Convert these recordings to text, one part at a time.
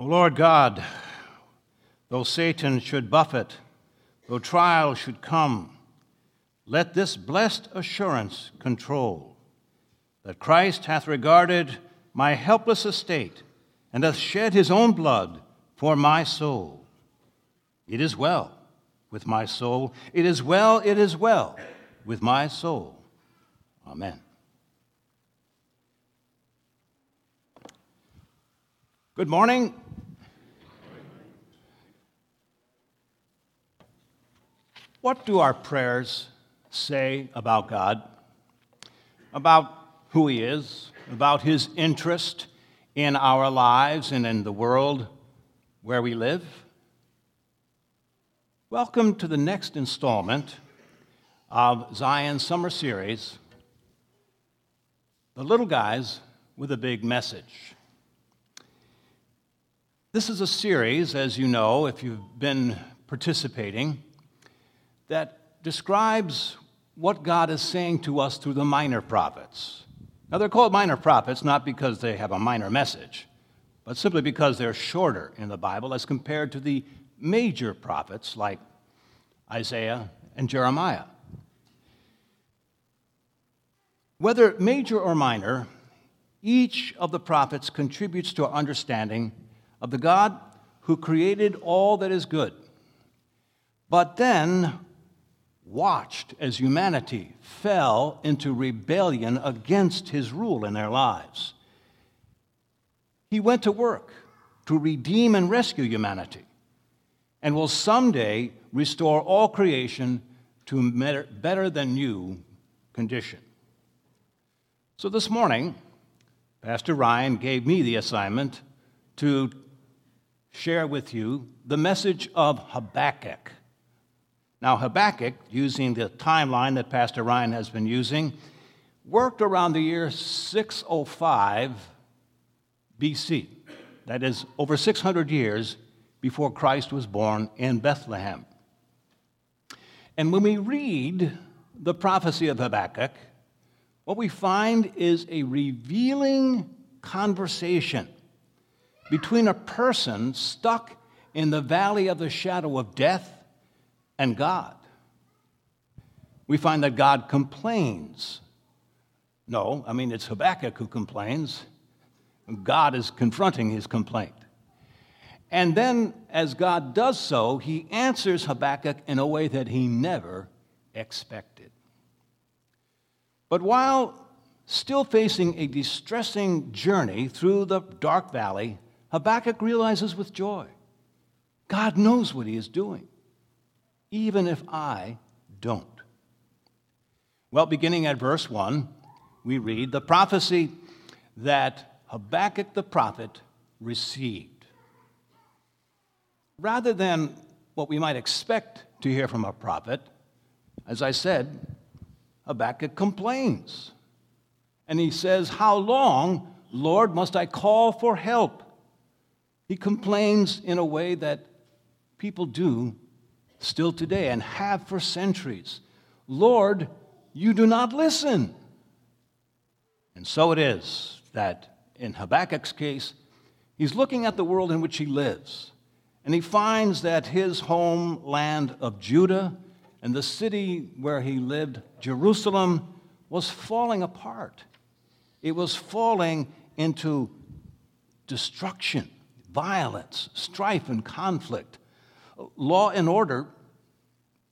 O Lord God, though Satan should buffet, though trial should come, let this blessed assurance control that Christ hath regarded my helpless estate and hath shed his own blood for my soul. It is well with my soul. It is well, it is well with my soul. Amen. Good morning. What do our prayers say about God? About who He is, about His interest in our lives and in the world where we live? Welcome to the next installment of Zion's summer series, The Little Guys with a Big Message. This is a series, as you know, if you've been participating, that describes what God is saying to us through the minor prophets. Now, they're called minor prophets not because they have a minor message, but simply because they're shorter in the Bible as compared to the major prophets like Isaiah and Jeremiah. Whether major or minor, each of the prophets contributes to our understanding of the God who created all that is good, but then watched as humanity fell into rebellion against his rule in their lives. He went to work to redeem and rescue humanity and will someday restore all creation to better than new condition. So this morning, Pastor Ryan gave me the assignment to share with you the message of Habakkuk. Now, Habakkuk, using the timeline that Pastor Ryan has been using, worked around the year 605 BC. That is, over 600 years before Christ was born in Bethlehem. And when we read the prophecy of Habakkuk, what we find is a revealing conversation between a person stuck in the valley of the shadow of death and God. We find that God complains. No, I mean, it's Habakkuk who complains. God is confronting his complaint. And then, as God does so, he answers Habakkuk in a way that he never expected. But while still facing a distressing journey through the dark valley, Habakkuk realizes with joy God knows what he is doing, even if I don't. Well, beginning at verse 1, we read the prophecy that Habakkuk the prophet received. Rather than what we might expect to hear from a prophet, as I said, Habakkuk complains. And he says, How long, Lord, must I call for help? He complains in a way that people do still today and have for centuries. Lord, you do not listen. And so it is that in Habakkuk's case, he's looking at the world in which he lives, and he finds that his homeland of Judah and the city where he lived, Jerusalem, was falling apart. It was falling into destruction violence, strife, and conflict. Law and order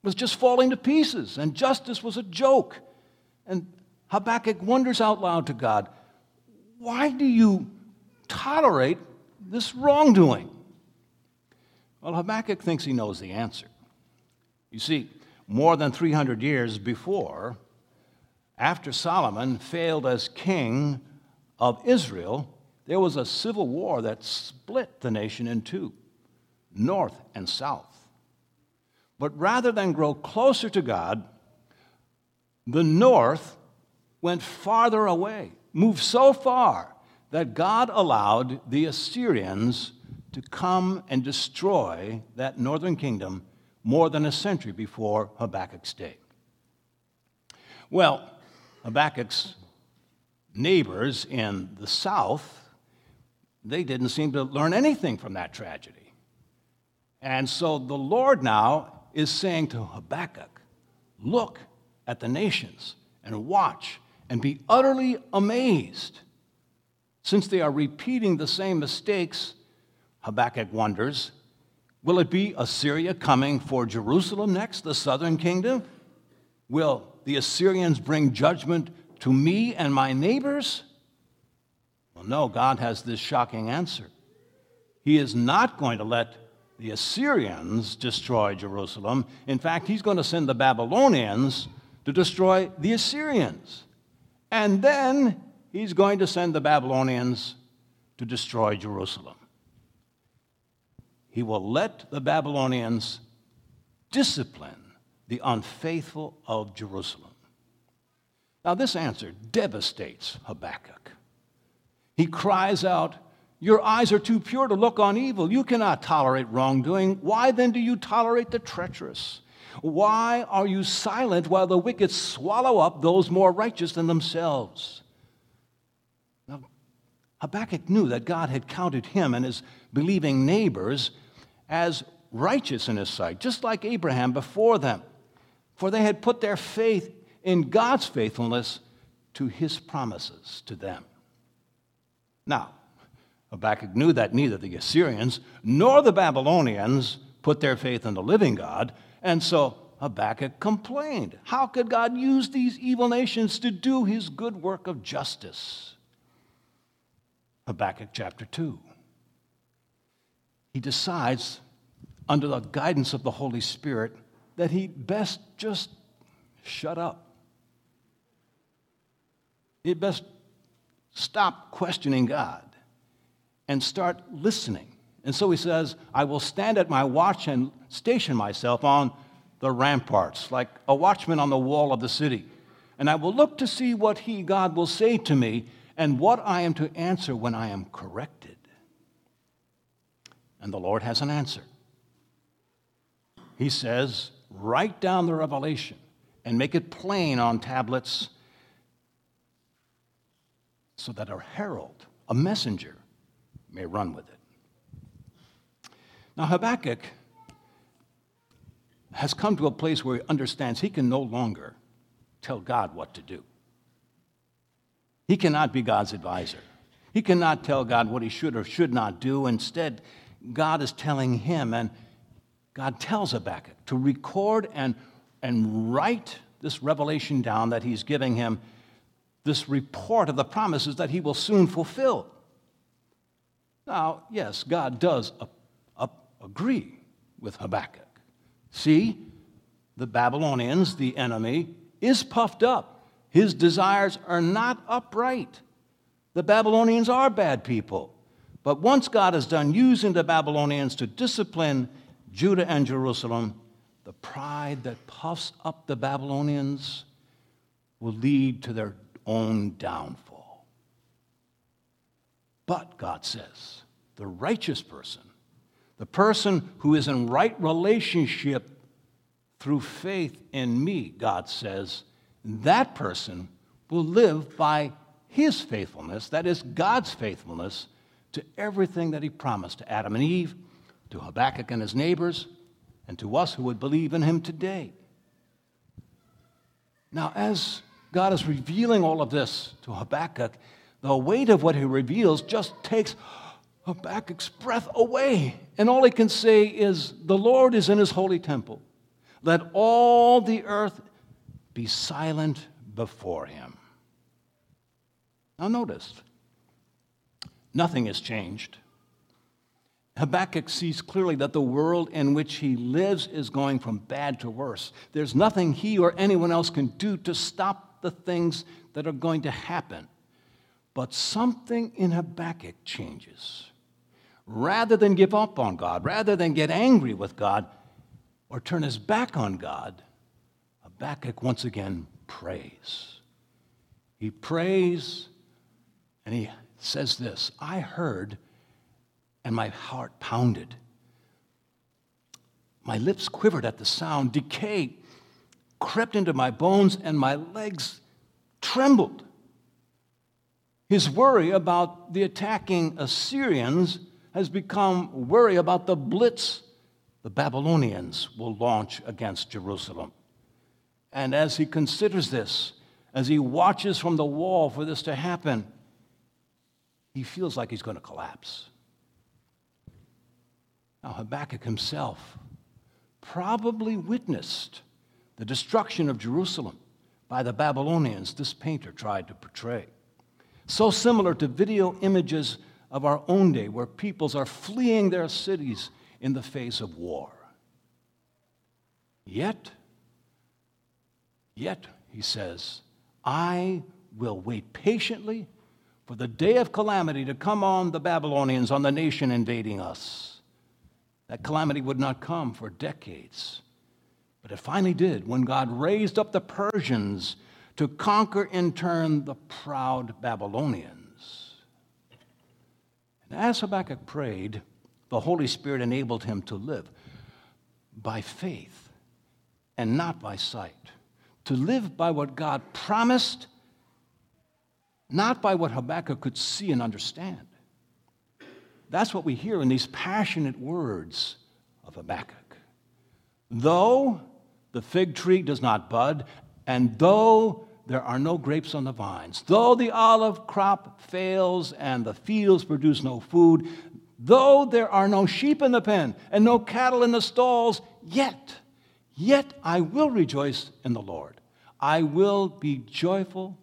was just falling to pieces, and justice was a joke. And Habakkuk wonders out loud to God, Why do you tolerate this wrongdoing? Well, Habakkuk thinks he knows the answer. You see, more than 300 years before, after Solomon failed as king of Israel, there was a civil war that split the nation in two north and south. But rather than grow closer to God, the north went farther away, moved so far that God allowed the Assyrians to come and destroy that northern kingdom more than a century before Habakkuk's day. Well, Habakkuk's neighbors in the south they didn't seem to learn anything from that tragedy. And so the Lord now is saying to Habakkuk, Look at the nations and watch and be utterly amazed. Since they are repeating the same mistakes, Habakkuk wonders, will it be Assyria coming for Jerusalem next, the southern kingdom? Will the Assyrians bring judgment to me and my neighbors? Well, no, God has this shocking answer. He is not going to let the Assyrians destroy Jerusalem. In fact, he's going to send the Babylonians to destroy the Assyrians. And then he's going to send the Babylonians to destroy Jerusalem. He will let the Babylonians discipline the unfaithful of Jerusalem. Now, this answer devastates Habakkuk. He cries out, Your eyes are too pure to look on evil. You cannot tolerate wrongdoing. Why then do you tolerate the treacherous? Why are you silent while the wicked swallow up those more righteous than themselves? Now, Habakkuk knew that God had counted him and his believing neighbors as righteous in his sight, just like Abraham before them, for they had put their faith in God's faithfulness to his promises to them. Now, Habakkuk knew that neither the Assyrians nor the Babylonians put their faith in the living God, and so Habakkuk complained. How could God use these evil nations to do his good work of justice? Habakkuk chapter 2. He decides, under the guidance of the Holy Spirit, that he best just shut up. He'd best stop questioning God and start listening. And so he says, I will stand at my watch and station myself on the ramparts, like a watchman on the wall of the city. And I will look to see what he, God, will say to me and what I am to answer when I am corrected. And the Lord has an answer. He says, Write down the revelation and make it plain on tablets so that a herald, a messenger, may run with it. Now, Habakkuk has come to a place where he understands he can no longer tell God what to do. He cannot be God's advisor. He cannot tell God what he should or should not do. Instead, God is telling him, and God tells Habakkuk to record and, and write this revelation down that he's giving him, this report of the promises that he will soon fulfill. Now, yes, God does a, a, agree with Habakkuk. See, the Babylonians, the enemy, is puffed up. His desires are not upright. The Babylonians are bad people. But once God has done using the Babylonians to discipline Judah and Jerusalem, the pride that puffs up the Babylonians will lead to their own downfall. But, God says, the righteous person, the person who is in right relationship through faith in me, God says, that person will live by his faithfulness, that is, God's faithfulness to everything that he promised to Adam and Eve, to Habakkuk and his neighbors, and to us who would believe in him today. Now, as God is revealing all of this to Habakkuk, the weight of what he reveals just takes Habakkuk's breath away. And all he can say is, The Lord is in his holy temple. Let all the earth be silent before him. Now, notice, Nothing has changed. Habakkuk sees clearly that the world in which he lives is going from bad to worse. There's nothing he or anyone else can do to stop the things that are going to happen. But something in Habakkuk changes. Rather than give up on God, rather than get angry with God or turn his back on God, Habakkuk once again prays. He prays and he says this I heard, and my heart pounded. My lips quivered at the sound. Decay crept into my bones, and my legs trembled. His worry about the attacking Assyrians has become worry about the blitz the Babylonians will launch against Jerusalem. And as he considers this, as he watches from the wall for this to happen, he feels like he's going to collapse. Now, Habakkuk himself probably witnessed the destruction of Jerusalem by the Babylonians this painter tried to portray. So similar to video images of our own day, where peoples are fleeing their cities in the face of war. Yet, yet, he says, I will wait patiently for the day of calamity to come on the Babylonians, on the nation invading us. That calamity would not come for decades. But it finally did when God raised up the Persians to conquer in turn the proud Babylonians. And as Habakkuk prayed, the Holy Spirit enabled him to live by faith and not by sight, to live by what God promised, not by what Habakkuk could see and understand. That's what we hear in these passionate words of Habakkuk. Though the fig tree does not bud, and though there are no grapes on the vines, though the olive crop fails and the fields produce no food, though there are no sheep in the pen and no cattle in the stalls, yet, yet I will rejoice in the Lord. I will be joyful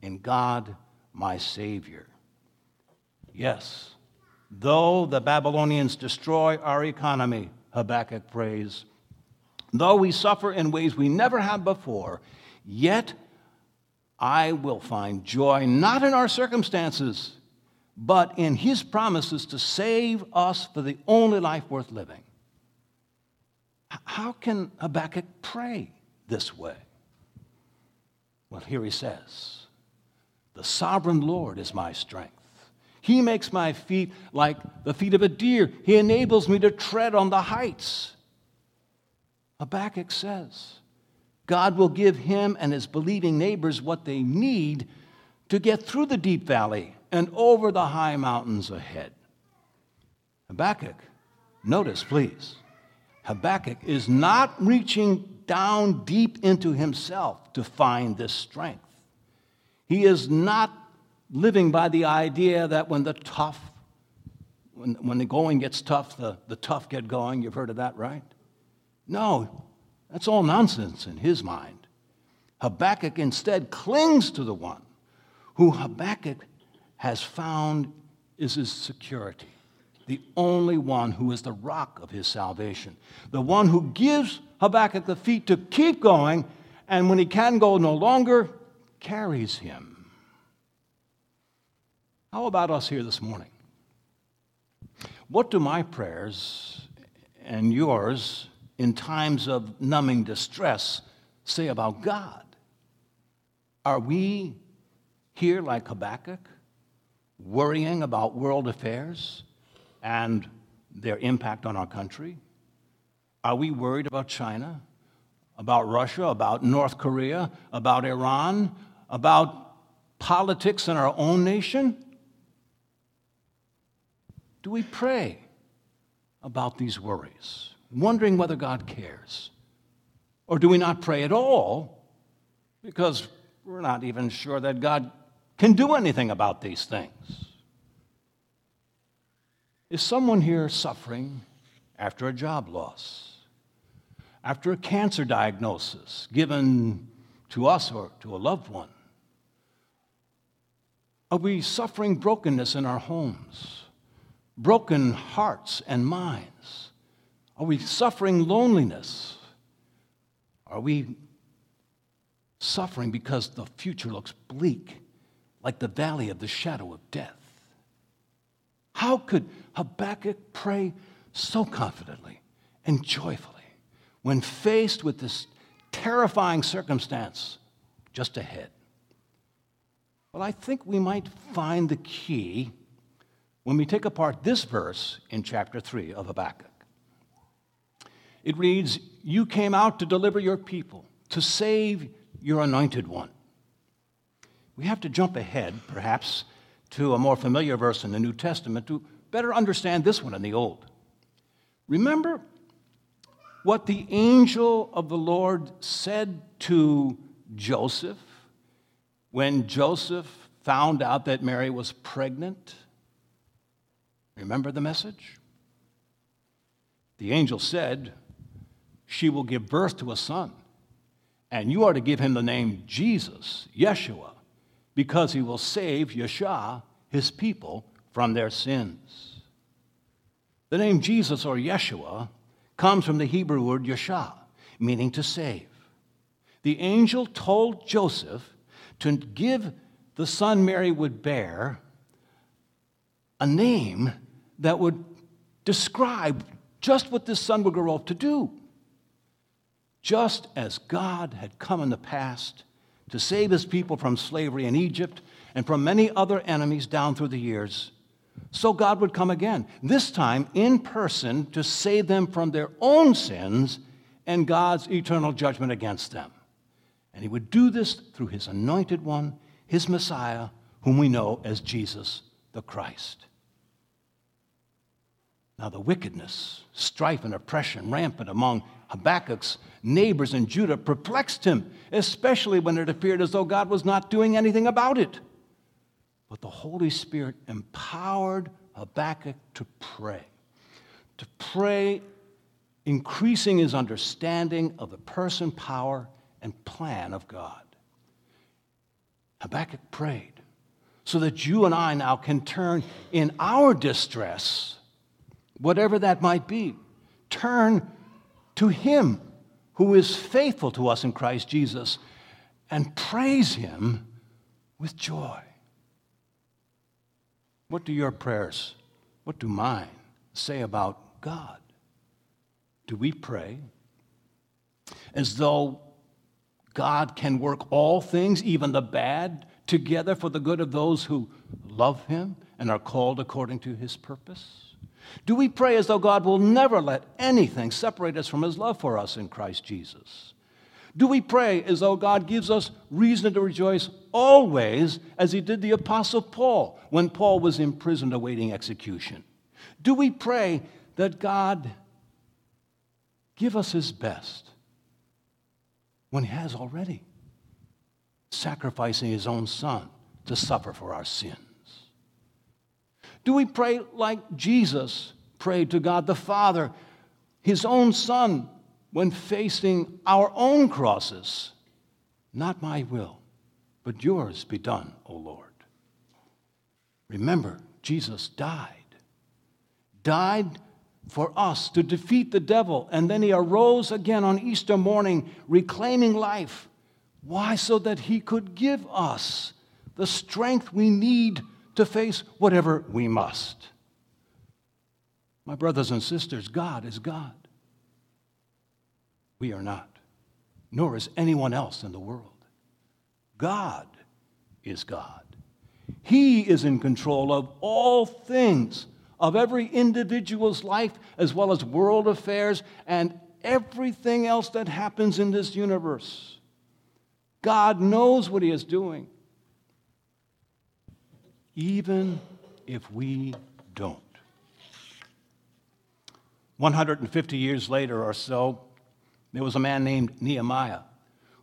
in God my Savior. Yes, though the Babylonians destroy our economy, Habakkuk prays, though we suffer in ways we never have before, yet I will find joy not in our circumstances, but in his promises to save us for the only life worth living. How can Habakkuk pray this way? Well, here he says, The sovereign Lord is my strength. He makes my feet like the feet of a deer. He enables me to tread on the heights. Habakkuk says, God will give him and his believing neighbors what they need to get through the deep valley and over the high mountains ahead. Habakkuk, notice please, Habakkuk is not reaching down deep into himself to find this strength. He is not living by the idea that when the tough, when, when the going gets tough, the, the tough get going. You've heard of that, right? No, that's all nonsense in his mind. Habakkuk instead clings to the one who Habakkuk has found is his security, the only one who is the rock of his salvation, the one who gives Habakkuk the feet to keep going, and when he can go no longer, carries him. How about us here this morning? What do my prayers and yours in times of numbing distress say about God? Are we here like Habakkuk? worrying about world affairs and their impact on our country? Are we worried about China, about Russia, about North Korea, about Iran, about politics in our own nation? Do we pray about these worries, wondering whether God cares? Or do we not pray at all because we're not even sure that God can do anything about these things. Is someone here suffering after a job loss, after a cancer diagnosis given to us or to a loved one? Are we suffering brokenness in our homes, broken hearts and minds? Are we suffering loneliness? Are we suffering because the future looks bleak like the valley of the shadow of death. How could Habakkuk pray so confidently and joyfully when faced with this terrifying circumstance just ahead? Well, I think we might find the key when we take apart this verse in chapter 3 of Habakkuk. It reads, You came out to deliver your people, to save your anointed one we have to jump ahead, perhaps, to a more familiar verse in the New Testament to better understand this one in the Old. Remember what the angel of the Lord said to Joseph when Joseph found out that Mary was pregnant? Remember the message? The angel said, She will give birth to a son, and you are to give him the name Jesus, Yeshua, because he will save Yeshua, his people, from their sins. The name Jesus or Yeshua comes from the Hebrew word Yeshua, meaning to save. The angel told Joseph to give the son Mary would bear a name that would describe just what this son would grow up to do. Just as God had come in the past to save his people from slavery in Egypt and from many other enemies down through the years, so God would come again, this time in person to save them from their own sins and God's eternal judgment against them. And he would do this through his anointed one, his Messiah, whom we know as Jesus the Christ. Now, the wickedness, strife, and oppression rampant among Habakkuk's neighbors in Judah perplexed him, especially when it appeared as though God was not doing anything about it. But the Holy Spirit empowered Habakkuk to pray, to pray, increasing his understanding of the person, power, and plan of God. Habakkuk prayed so that you and I now can turn in our distress, whatever that might be, turn to Him who is faithful to us in Christ Jesus and praise Him with joy. What do your prayers, what do mine say about God? Do we pray as though God can work all things, even the bad, together for the good of those who love Him and are called according to His purpose? Do we pray as though God will never let anything separate us from His love for us in Christ Jesus? Do we pray as though God gives us reason to rejoice always, as he did the Apostle Paul when Paul was imprisoned awaiting execution? Do we pray that God give us his best when he has already, sacrificing his own son to suffer for our sins? Do we pray like Jesus prayed to God the Father, his own son when facing our own crosses. Not my will, but yours be done, O Lord. Remember, Jesus died. Died for us to defeat the devil, and then he arose again on Easter morning, reclaiming life. Why? So that he could give us the strength we need to face whatever we must. My brothers and sisters, God is God. We are not, nor is anyone else in the world. God is God. He is in control of all things, of every individual's life, as well as world affairs and everything else that happens in this universe. God knows what He is doing, even if we don't. 150 years later or so, there was a man named Nehemiah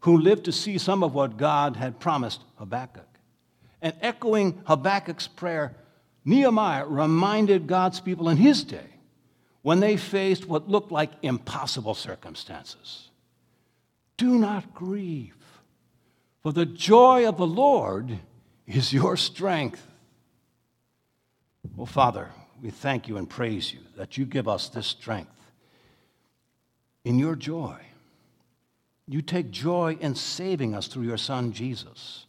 who lived to see some of what God had promised Habakkuk. And echoing Habakkuk's prayer, Nehemiah reminded God's people in his day when they faced what looked like impossible circumstances do not grieve, for the joy of the Lord is your strength. Well, Father, we thank you and praise you that you give us this strength in your joy. You take joy in saving us through your Son, Jesus.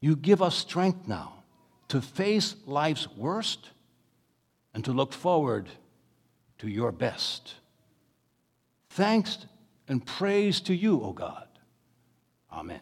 You give us strength now to face life's worst and to look forward to your best. Thanks and praise to you, O God. Amen.